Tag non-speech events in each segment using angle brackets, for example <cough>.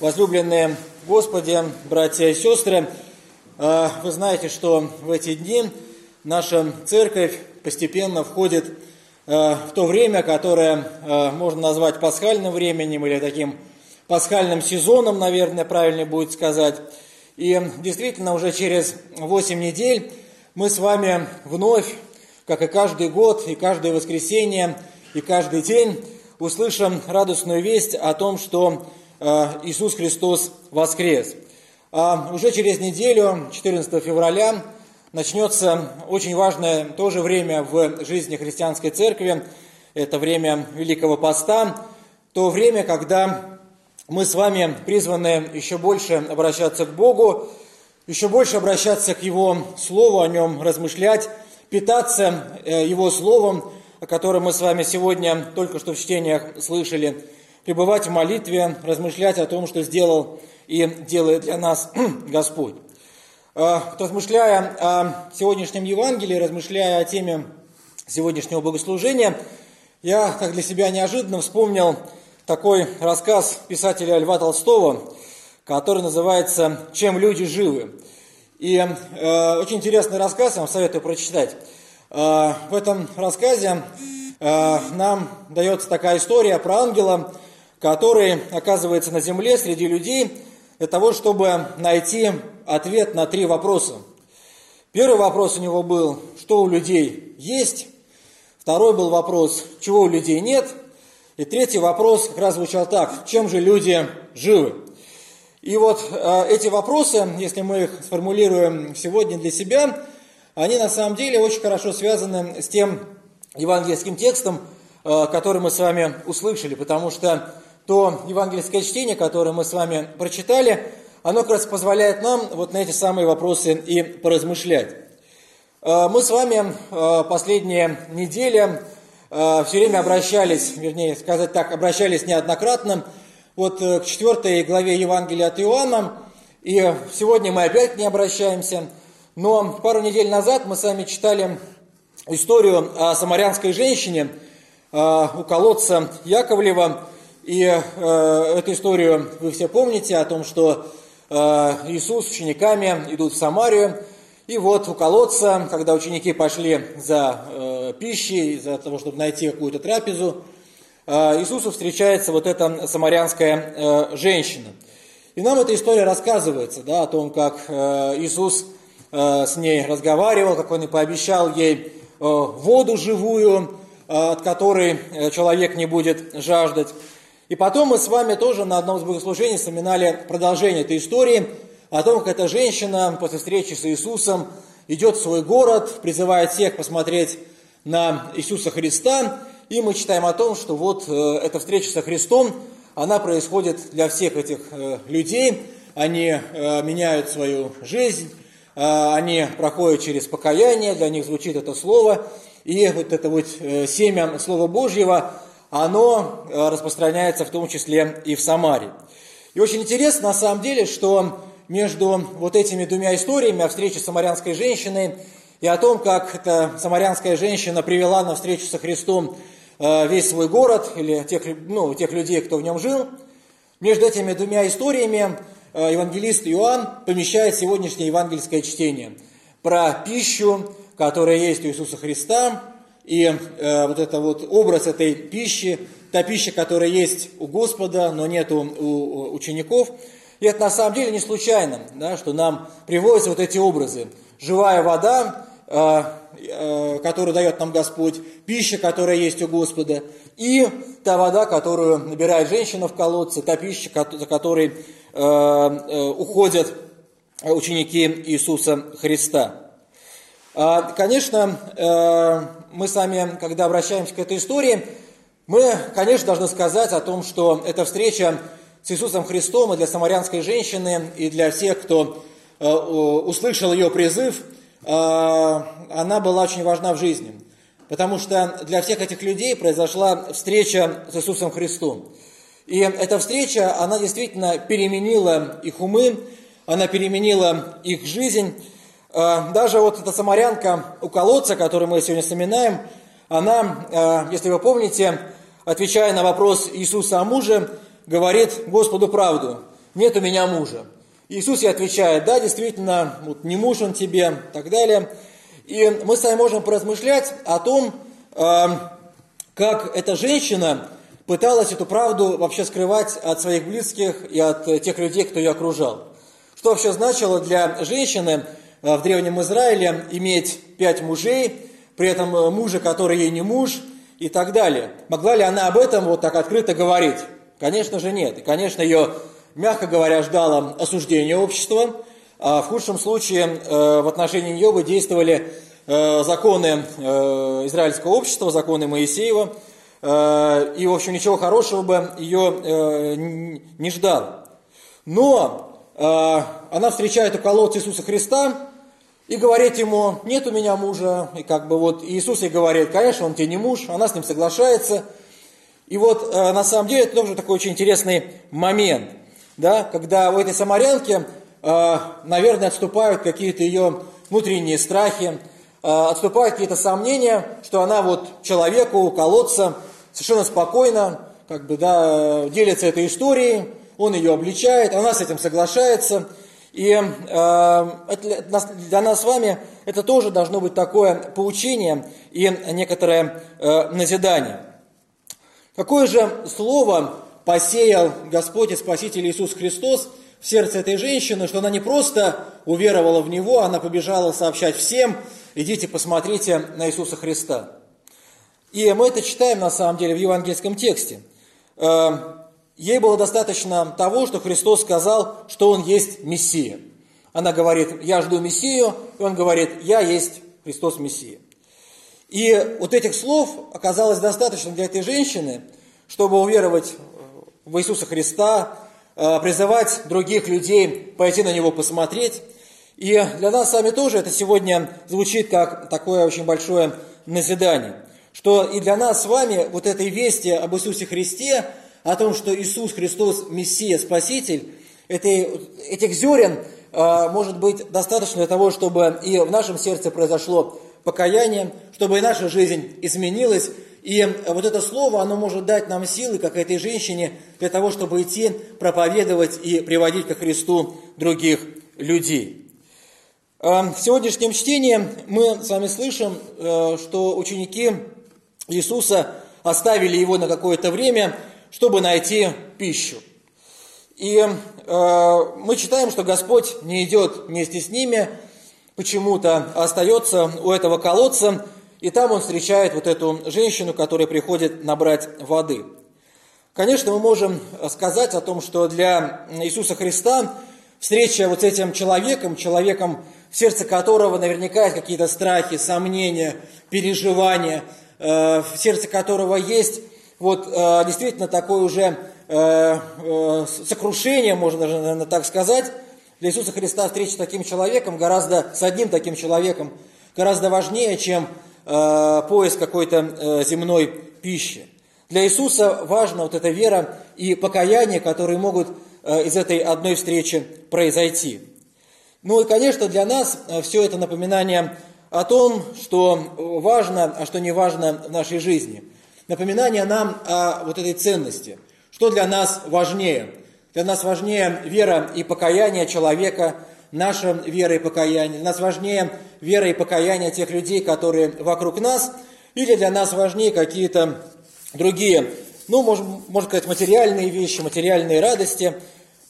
Возлюбленные Господи, братья и сестры, э, вы знаете, что в эти дни наша церковь постепенно входит э, в то время, которое э, можно назвать пасхальным временем или таким пасхальным сезоном, наверное, правильнее будет сказать. И действительно, уже через 8 недель мы с вами вновь, как и каждый год, и каждое воскресенье, и каждый день услышим радостную весть о том, что Иисус Христос воскрес. А уже через неделю, 14 февраля, начнется очень важное тоже время в жизни христианской церкви. Это время Великого Поста, то время, когда мы с вами призваны еще больше обращаться к Богу, еще больше обращаться к Его Слову, о Нем размышлять, питаться э, Его Словом, о котором мы с вами сегодня только что в чтениях слышали – пребывать в молитве, размышлять о том, что сделал и делает для нас <clears throat> Господь. А, размышляя о сегодняшнем Евангелии, размышляя о теме сегодняшнего богослужения, я так для себя неожиданно вспомнил такой рассказ писателя Льва Толстого, который называется «Чем люди живы?». И э, очень интересный рассказ, я вам советую прочитать. Э, в этом рассказе э, нам дается такая история про ангела, который оказывается на земле среди людей для того, чтобы найти ответ на три вопроса. Первый вопрос у него был, что у людей есть. Второй был вопрос, чего у людей нет. И третий вопрос как раз звучал так, чем же люди живы. И вот э, эти вопросы, если мы их сформулируем сегодня для себя, они на самом деле очень хорошо связаны с тем евангельским текстом, э, который мы с вами услышали, потому что то евангельское чтение, которое мы с вами прочитали, оно как раз позволяет нам вот на эти самые вопросы и поразмышлять. Э, мы с вами э, последние недели э, все время обращались, вернее сказать так, обращались неоднократно вот к четвертой главе Евангелия от Иоанна, и сегодня мы опять к ней обращаемся. Но пару недель назад мы с вами читали историю о самарянской женщине у колодца Яковлева, и э, эту историю вы все помните о том, что э, Иисус с учениками идут в Самарию, и вот у колодца, когда ученики пошли за э, пищей, за того, чтобы найти какую-то трапезу, э, Иисусу встречается вот эта самарянская э, женщина. И нам эта история рассказывается да, о том, как э, Иисус э, с ней разговаривал, как Он и пообещал ей э, воду живую, э, от которой э, человек не будет жаждать. И потом мы с вами тоже на одном из богослужений вспоминали продолжение этой истории о том, как эта женщина после встречи с Иисусом идет в свой город, призывает всех посмотреть на Иисуса Христа, и мы читаем о том, что вот э, эта встреча со Христом, она происходит для всех этих э, людей, они э, меняют свою жизнь, они проходят через покаяние, для них звучит это слово, и вот это вот семя Слова Божьего, оно э, распространяется в том числе и в Самаре. И очень интересно на самом деле, что между вот этими двумя историями о встрече с самарянской женщиной и о том, как эта самарянская женщина привела на встречу со Христом э, весь свой город или тех, ну, тех людей, кто в нем жил, между этими двумя историями э, евангелист Иоанн помещает сегодняшнее евангельское чтение про пищу, которая есть у Иисуса Христа, и э, вот это вот образ этой пищи, та пища, которая есть у Господа, но нет у, у учеников. И это на самом деле не случайно, да, что нам приводятся вот эти образы. Живая вода, э, э, которую дает нам Господь, пища, которая есть у Господа, и та вода, которую набирает женщина в колодце, та пища, за которой э, э, уходят ученики Иисуса Христа. А, конечно, э, мы сами, когда обращаемся к этой истории, мы, конечно, должны сказать о том, что эта встреча с Иисусом Христом и для самарянской женщины, и для всех, кто э, услышал ее призыв, э, она была очень важна в жизни. Потому что для всех этих людей произошла встреча с Иисусом Христом. И эта встреча, она действительно переменила их умы, она переменила их жизнь, даже вот эта самарянка у колодца, которую мы сегодня вспоминаем, она, э, если вы помните, отвечая на вопрос Иисуса о муже, говорит Господу правду. нет у меня мужа. Иисус ей отвечает, да, действительно, вот не муж он тебе, и так далее. И мы с вами можем поразмышлять о том, э, как эта женщина пыталась эту правду вообще скрывать от своих близких и от тех людей, кто ее окружал. Что вообще значило для женщины э, в Древнем Израиле иметь пять мужей, при этом э, мужа, который ей не муж и так далее. Могла ли она об этом вот так открыто говорить? Конечно же нет. И, конечно, ее, мягко говоря, ждало осуждение общества. А в худшем случае э, в отношении нее бы действовали законы израильского общества, законы Моисеева, и, в общем, ничего хорошего бы ее не ждало. Но Э, она встречает у колодца Иисуса Христа и говорит ему, нет у меня мужа. И как бы вот Иисус ей говорит, конечно, он тебе не муж, она с ним соглашается. И вот э, на самом деле это тоже такой очень интересный момент, да, когда у этой самарянки, э, наверное, отступают какие-то ее внутренние страхи, отступают какие-то сомнения, что она вот человеку колодца совершенно спокойно как бы, да, делится этой историей, он ее обличает, она с этим соглашается. И э, для нас с вами это тоже должно быть такое поучение и некоторое э, назидание. Какое же слово посеял Господь и Спаситель Иисус Христос в сердце этой женщины, что она не просто уверовала в Него, она побежала сообщать всем, идите посмотрите на Иисуса Христа. И мы это читаем на самом деле в евангельском тексте. Ей было достаточно того, что Христос сказал, что Он есть Мессия. Она говорит, я жду Мессию, и Он говорит, я есть Христос Мессия. И вот этих слов оказалось достаточно для этой женщины, чтобы уверовать в Иисуса Христа, э, призывать других людей пойти на Него посмотреть. И для нас с вами тоже это сегодня звучит как такое очень большое назидание, что и для нас с вами вот этой вести об Иисусе Христе – о том, что Иисус Христос Мессия, Спаситель, этой, этих зерен э, может быть достаточно для того, чтобы и в нашем сердце произошло покаяние, чтобы и наша жизнь изменилась. И вот это слово, оно может дать нам силы, как этой женщине, для того, чтобы идти, проповедовать и приводить ко Христу других людей. В сегодняшнем чтении мы с вами слышим, э, что ученики Иисуса оставили его на какое-то время – чтобы найти пищу. И э, мы читаем, что Господь не идет вместе с ними, почему-то остается у этого колодца, и там он встречает вот эту женщину, которая приходит набрать воды. Конечно, мы можем сказать о том, что для Иисуса Христа встреча вот с этим человеком, человеком, в сердце которого наверняка есть какие-то страхи, сомнения, переживания, э, в сердце которого есть вот э, действительно такое уже э, э, сокрушение, можно даже, наверное, так сказать, для Иисуса Христа встреча с таким человеком, гораздо, с одним таким человеком, гораздо важнее, чем поиск какой-то земной пищи. Для Иисуса важна вот эта вера и покаяние, которые могут из этой одной встречи произойти. Ну и, конечно, для нас все это напоминание о том, что важно, а что не важно в нашей жизни – напоминание нам о вот этой ценности. Что для нас важнее? Для нас важнее вера и покаяние человека, наша вера и покаяние. Для нас важнее вера и покаяние тех людей, которые вокруг нас, или для нас важнее какие-то другие, ну, можно, можно сказать, материальные вещи, материальные радости.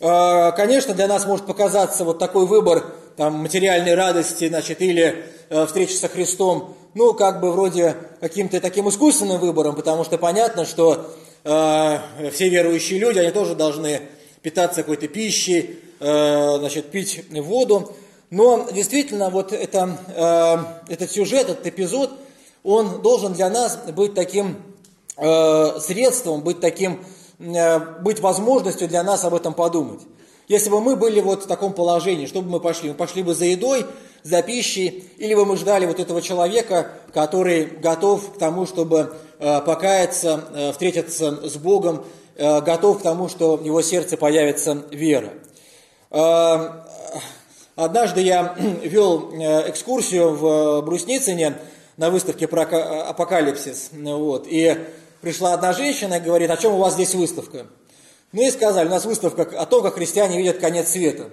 А, конечно, для нас может показаться вот такой выбор там, материальной радости, значит, или э, встречи со Христом ну, как бы вроде каким-то таким искусственным выбором, потому что понятно, что э, все верующие люди, они тоже должны питаться какой-то пищей, э, значит, пить воду. Но действительно, вот это, э, этот сюжет, этот эпизод, он должен для нас быть таким э, средством, быть таким, э, быть возможностью для нас об этом подумать. Если бы мы были вот в таком положении, что бы мы пошли? Мы пошли бы за едой, за пищей, или бы мы ждали вот этого человека, который готов к тому, чтобы э, покаяться, э, встретиться с Богом, э, готов к тому, что в его сердце появится вера. Однажды я <clears throat> вел экскурсию в Брусницыне на выставке про апокалипсис, вот, и пришла одна женщина и говорит, о чем у вас здесь выставка? Ну и сказали, у нас выставка о том, как христиане видят конец света.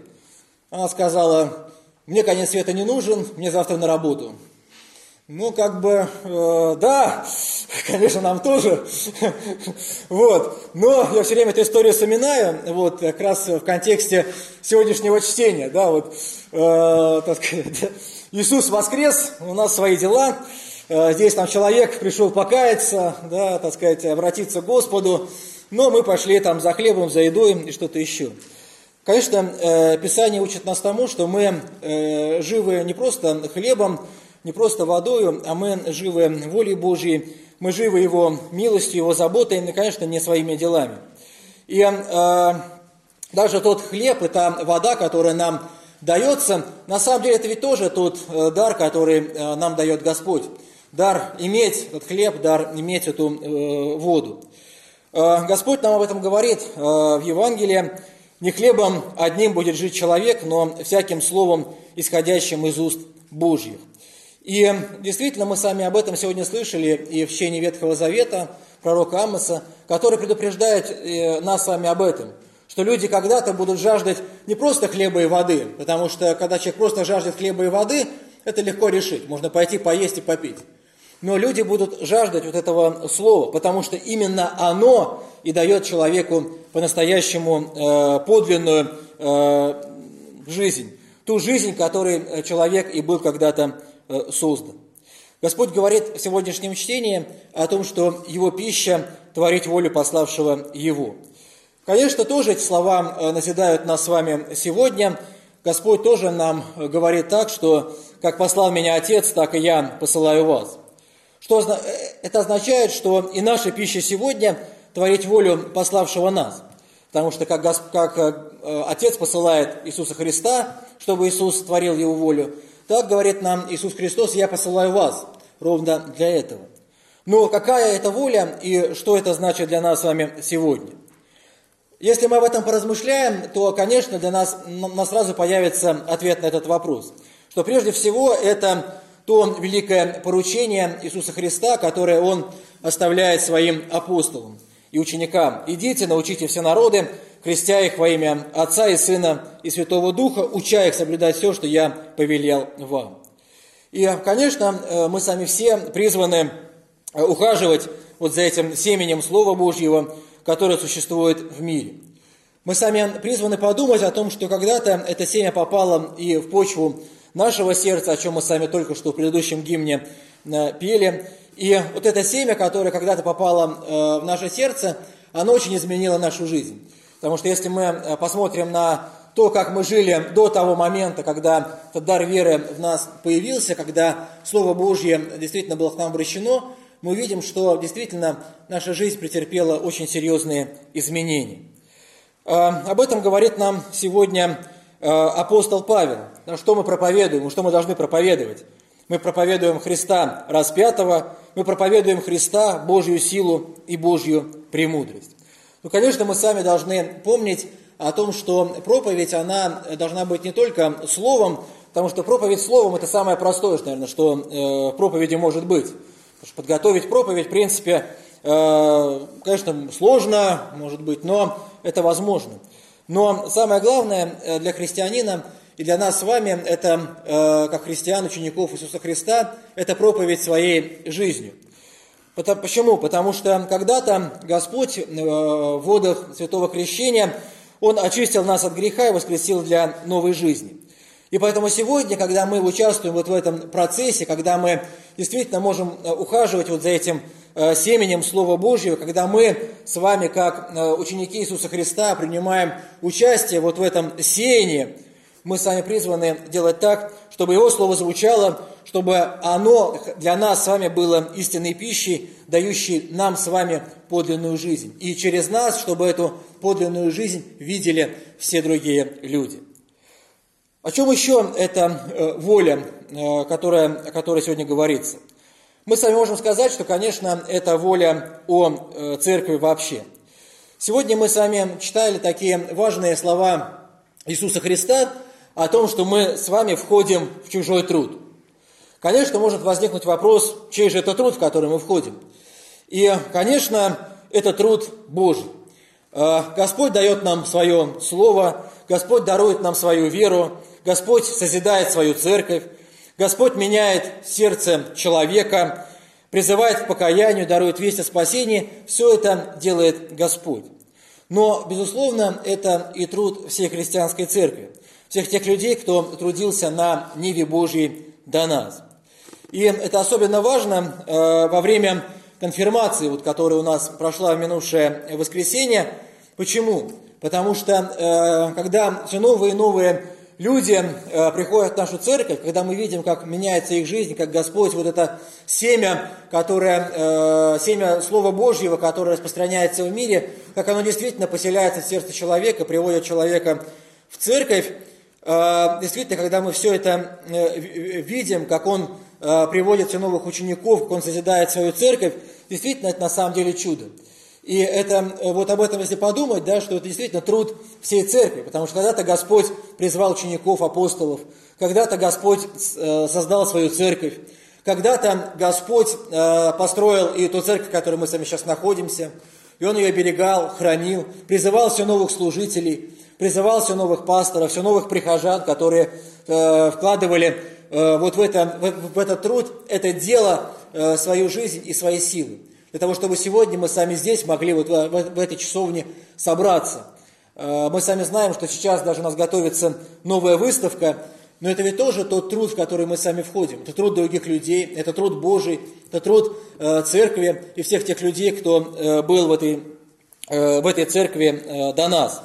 Она сказала, мне конец света не нужен, мне завтра на работу. Ну, как бы, э, да, <laughs> конечно, нам тоже. <laughs> вот. Но я все время эту историю вспоминаю, вот, как раз в контексте сегодняшнего чтения, да, вот, э, так сказать, <laughs> Иисус воскрес, у нас свои дела, э, здесь там человек пришел покаяться, да, так сказать, обратиться к Господу, но мы пошли там за хлебом, за едой и что-то еще. Конечно, э, Писание учит нас тому, что мы э, живы не просто хлебом, не просто водою, а мы живы волей Божьей, мы живы Его милостью, Его заботой, и, конечно, не своими делами. И э, даже тот хлеб и та вода, которая нам дается, на самом деле это ведь тоже тот дар, который нам дает Господь. Дар иметь этот хлеб, дар иметь эту воду. Господь нам об этом говорит в Евангелии. Не хлебом одним будет жить человек, но всяким словом, исходящим из уст Божьих. И действительно, мы сами об этом сегодня слышали и в чтении Ветхого Завета, пророка Амоса, который предупреждает э, нас с вами об этом, что люди когда-то будут жаждать не просто хлеба и воды, потому что когда человек просто жаждет хлеба и воды, это легко решить, можно пойти поесть и попить. Но люди будут жаждать вот этого слова, потому что именно оно и дает человеку по-настоящему э, подлинную э, жизнь. Ту жизнь, которой человек и был когда-то Э, создан. Господь говорит в сегодняшнем чтении о том, что Его пища – творить волю пославшего Его. Конечно, тоже эти слова э, назидают нас с вами сегодня. Господь тоже нам говорит так, что «как послал меня Отец, так и я посылаю вас». Что э, это означает, что и наша пища сегодня – творить волю пославшего нас. Потому что как, как Отец посылает Иисуса Христа, чтобы Иисус творил Его волю, так говорит нам Иисус Христос, я посылаю вас ровно для этого. Но какая это воля и что это значит для нас с вами сегодня? Если мы об этом поразмышляем, то, конечно, для нас, нас сразу появится ответ на этот вопрос. Что прежде всего это то великое поручение Иисуса Христа, которое Он оставляет своим апостолам и ученикам. «Идите, научите все народы, крестя их во имя Отца и Сына и Святого Духа, уча их соблюдать все, что я повелел вам. И, конечно, э, мы сами все призваны э, ухаживать вот за этим семенем Слова Божьего, которое существует в мире. Мы сами призваны подумать о том, что когда-то это семя попало и в почву нашего сердца, о чем мы сами только что в предыдущем гимне э, пели. И вот это семя, которое когда-то попало в наше сердце, оно очень изменило нашу жизнь. Потому что если мы э, посмотрим на то, как мы жили до того момента, когда этот дар веры в нас появился, когда Слово Божье действительно было к нам обращено, мы увидим, что действительно наша жизнь претерпела очень серьезные изменения. Э, об этом говорит нам сегодня э, апостол Павел. Что мы проповедуем, что мы должны проповедовать? Мы проповедуем Христа распятого, мы проповедуем Христа, Божью силу и Божью премудрость. Ну, конечно, мы сами должны помнить о том, что проповедь, она должна быть не только словом, потому что проповедь словом – это самое простое, наверное, что э, проповеди может быть. Потому что подготовить проповедь, в принципе, э, конечно, сложно, может быть, но это возможно. Но самое главное э, для христианина и для нас с вами, это, как христиан, учеников Иисуса Христа, это проповедь своей жизнью – Почему? Потому что когда-то Господь э, в водах Святого Крещения, Он очистил нас от греха и воскресил для новой жизни. И поэтому сегодня, когда мы участвуем вот в этом процессе, когда мы действительно можем э, ухаживать вот за этим э, семенем Слова Божьего, когда мы с вами, как ученики Иисуса Христа, принимаем участие вот в этом сеянии, мы с вами призваны делать так, чтобы Его Слово звучало, чтобы оно для нас с вами было истинной пищей, дающей нам с вами подлинную жизнь. И через нас, чтобы эту подлинную жизнь видели все другие люди. О чем еще эта э, воля, э, которая, о которой сегодня говорится? Мы с вами можем сказать, что, конечно, это воля о э, церкви вообще. Сегодня мы с вами читали такие важные слова Иисуса Христа – о том, что мы с вами входим в чужой труд. Конечно, может возникнуть вопрос, чей же это труд, в который мы входим. И, конечно, это труд Божий. Господь дает нам свое слово, Господь дарует нам свою веру, Господь созидает свою церковь, Господь меняет сердце человека, призывает к покаянию, дарует весть о спасении. Все это делает Господь. Но, безусловно, это и труд всей христианской церкви, всех тех людей, кто трудился на Ниве Божьей до нас. И это особенно важно э, во время конфирмации, вот, которая у нас прошла в минувшее воскресенье. Почему? Потому что э, когда все новые и новые люди э, приходят в нашу церковь, когда мы видим, как меняется их жизнь, как Господь, вот это семя, которое, э, семя Слова Божьего, которое распространяется в мире, как оно действительно поселяется в сердце человека, приводит человека в церковь, э, действительно, когда мы все это видим, как он приводит все новых учеников, как он созидает свою церковь, действительно, это на самом деле чудо. И это, э, вот об этом, если подумать, да, что это действительно труд всей церкви, потому что когда-то Господь призвал учеников, апостолов, когда-то Господь э, создал свою церковь, когда-то Господь э, построил и ту церковь, в которой мы с вами сейчас находимся, и Он ее оберегал, хранил, призывал все новых служителей, призывал все новых пасторов, все новых прихожан, которые вкладывали вот в, это, в этот труд, это дело, свою жизнь и свои силы для того, чтобы сегодня мы сами здесь могли вот в, этой часовне собраться. Э, мы сами знаем, что сейчас даже у нас готовится новая выставка, но это ведь тоже тот труд, в который мы сами входим. Это труд других людей, это труд Божий, это труд э, церкви и всех тех людей, кто э, был в этой, в этой церкви до нас.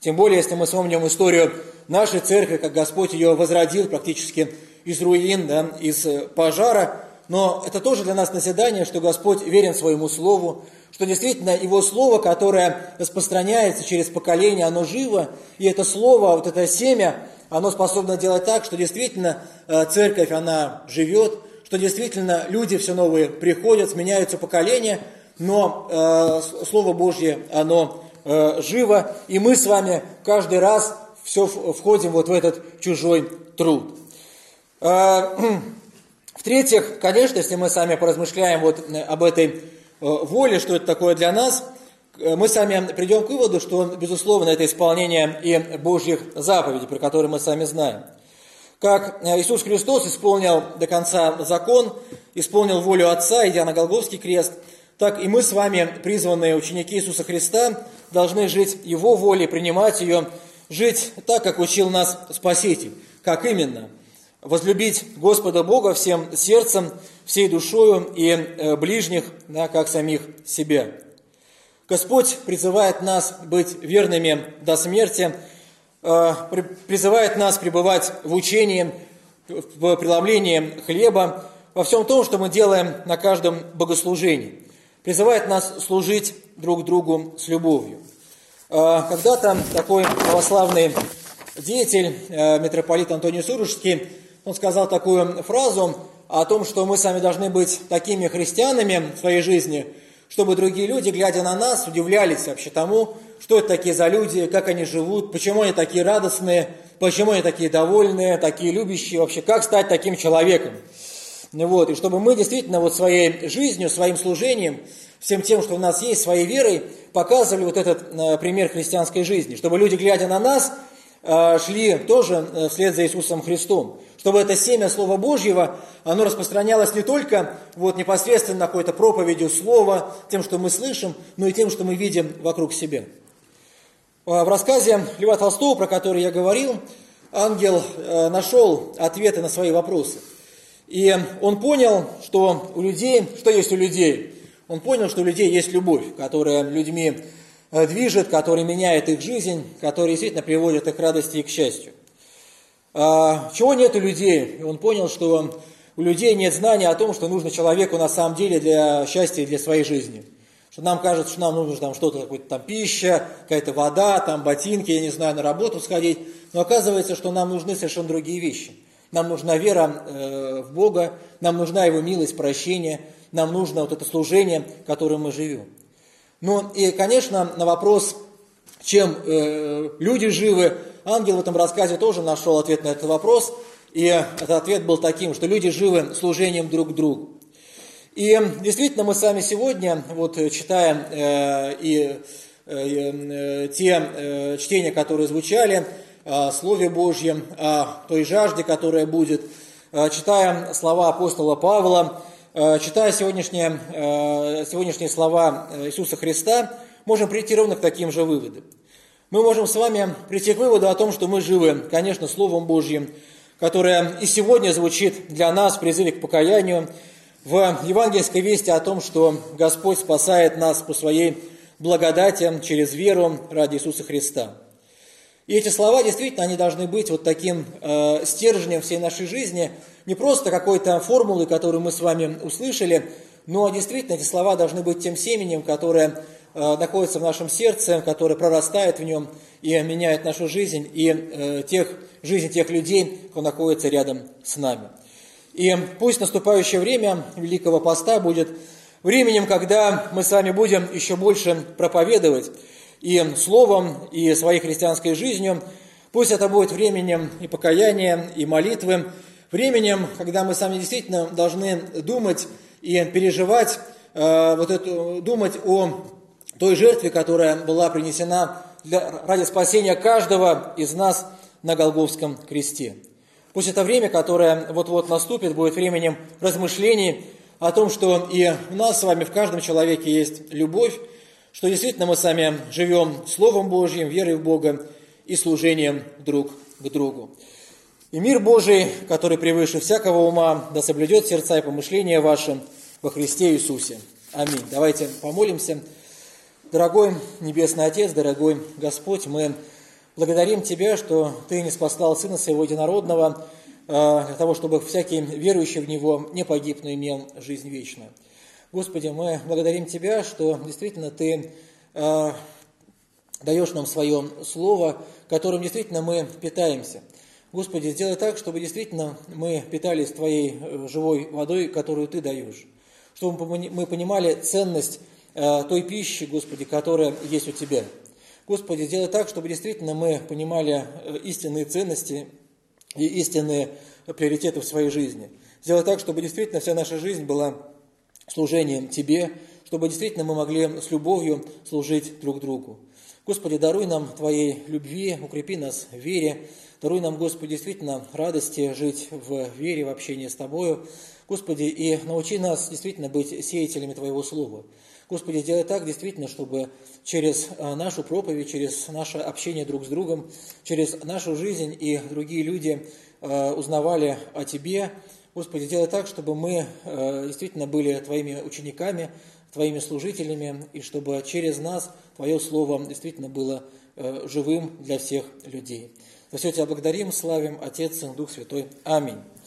Тем более, если мы вспомним историю нашей церкви, как Господь ее возродил практически из руин, да, из пожара, но это тоже для нас назидание, что Господь верен своему Слову, что действительно Его Слово, которое распространяется через поколение, оно живо, и это Слово, вот это семя, оно способно делать так, что действительно э, церковь, она живет, что действительно люди все новые приходят, сменяются поколения, но э, Слово Божье, оно э, живо, и мы с вами каждый раз все входим вот в этот чужой труд. <clears throat> В-третьих, конечно, если мы сами поразмышляем вот э, об этой э, воле, что это такое для нас, э, мы сами придем к выводу, что, безусловно, это исполнение и Божьих заповедей, про которые мы сами знаем. Как Иисус Христос исполнил до конца закон, исполнил волю Отца, идя на Голговский крест, так и мы с вами, призванные ученики Иисуса Христа, должны жить Его волей, принимать ее, жить так, как учил нас Спаситель. Как именно? Возлюбить Господа Бога всем сердцем, всей душою и э, ближних, да, как самих себя. Господь призывает нас быть верными до смерти, э, призывает нас пребывать в учении, в преломлении хлеба, во всем том, что мы делаем на каждом богослужении. Призывает нас служить друг другу с любовью. Э, когда-то такой православный деятель, митрополит Антоний Сурожский, он сказал такую фразу о том, что мы сами должны быть такими христианами в своей жизни, чтобы другие люди, глядя на нас, удивлялись вообще тому, что это такие за люди, как они живут, почему они такие радостные, почему они такие довольные, такие любящие, вообще как стать таким человеком. Вот, и чтобы мы действительно вот своей жизнью, своим служением, всем тем, что у нас есть, своей верой, показывали вот этот э, пример христианской жизни, чтобы люди, глядя на нас, шли тоже э, вслед за Иисусом Христом чтобы это семя Слова Божьего, оно распространялось не только вот непосредственно какой-то проповедью Слова, тем, что мы слышим, но и тем, что мы видим вокруг себя. А, в рассказе Льва Толстого, про который я говорил, ангел э, нашел ответы на свои вопросы. И он понял, что у людей, что есть у людей? Он понял, что у людей есть любовь, которая людьми э, движет, которая меняет их жизнь, которая действительно приводит их к радости и к счастью. А, чего нет у людей? Он понял, что у людей нет знания о том, что нужно человеку на самом деле для счастья и для своей жизни. Что нам кажется, что нам нужно там что-то, какая-то там пища, какая-то вода, там ботинки, я не знаю, на работу сходить. Но оказывается, что нам нужны совершенно другие вещи. Нам нужна вера э, в Бога, нам нужна Его милость, прощение, нам нужно вот это служение, которым мы живем. Ну и, конечно, на вопрос, чем э, люди живы, Ангел в этом рассказе тоже нашел ответ на этот вопрос, и этот ответ был таким, что люди живы служением друг другу. И действительно, мы сами сегодня, вот читаем э, и те чтения, которые звучали, о Слове Божьем, о той жажде, которая будет, читая слова апостола Павла, читая сегодняшние, сегодняшние слова Иисуса Христа, можем прийти ровно к таким же выводам. Мы можем с вами прийти к выводу о том, что мы живы, конечно, Словом Божьим, которое и сегодня звучит для нас в призыве к покаянию, в евангельской вести о том, что Господь спасает нас по своей благодати через веру ради Иисуса Христа. И эти слова действительно, они должны быть вот таким э, стержнем всей нашей жизни, не просто какой-то формулой, которую мы с вами услышали, но действительно эти слова должны быть тем семенем, которое э, находится в нашем сердце, которое прорастает в нем и меняет нашу жизнь и э, тех, жизнь тех людей, кто находится рядом с нами. И пусть наступающее время Великого Поста будет временем, когда мы с вами будем еще больше проповедовать и словом, и своей христианской жизнью. Пусть это будет временем и покаяния, и молитвы, временем, когда мы сами действительно должны думать и переживать, э, вот эту, думать о той жертве, которая была принесена для, ради спасения каждого из нас на Голговском кресте. Пусть это время, которое вот-вот наступит, будет временем размышлений о том, что и у нас с вами, в каждом человеке есть любовь, что действительно мы сами живем Словом Божьим, верой в Бога и служением друг к другу. И мир Божий, который превыше всякого ума, да соблюдет сердца и помышления ваши во Христе Иисусе. Аминь. Давайте помолимся. Дорогой Небесный Отец, дорогой Господь, мы Благодарим Тебя, что Ты не спасал Сына Своего Единородного, э, для того, чтобы всякий верующий в Него не погиб, но имел жизнь вечную. Господи, мы благодарим Тебя, что действительно Ты э, даешь нам свое Слово, которым действительно мы питаемся. Господи, сделай так, чтобы действительно мы питались Твоей э, живой водой, которую Ты даешь. Чтобы мы понимали ценность той пищи, Господи, которая есть у Тебя. Господи, сделай так, чтобы действительно мы понимали э, истинные ценности и истинные приоритеты в своей жизни. Сделай так, чтобы действительно вся наша жизнь была служением Тебе, чтобы действительно мы могли с любовью служить друг другу. Господи, даруй нам Твоей любви, укрепи нас в вере, даруй нам, Господи, действительно радости жить в вере, в общении с Тобою. Господи, и научи нас действительно быть сеятелями Твоего Слова. Господи, сделай так действительно, чтобы через а, нашу проповедь, через наше общение друг с другом, через нашу жизнь и другие люди а, узнавали о Тебе. Господи, сделай так, чтобы мы а, действительно были Твоими учениками, Твоими служителями, и чтобы через нас Твое Слово действительно было живым для всех людей. За все Тебя благодарим, славим, Отец, Сын, Дух Святой. Аминь.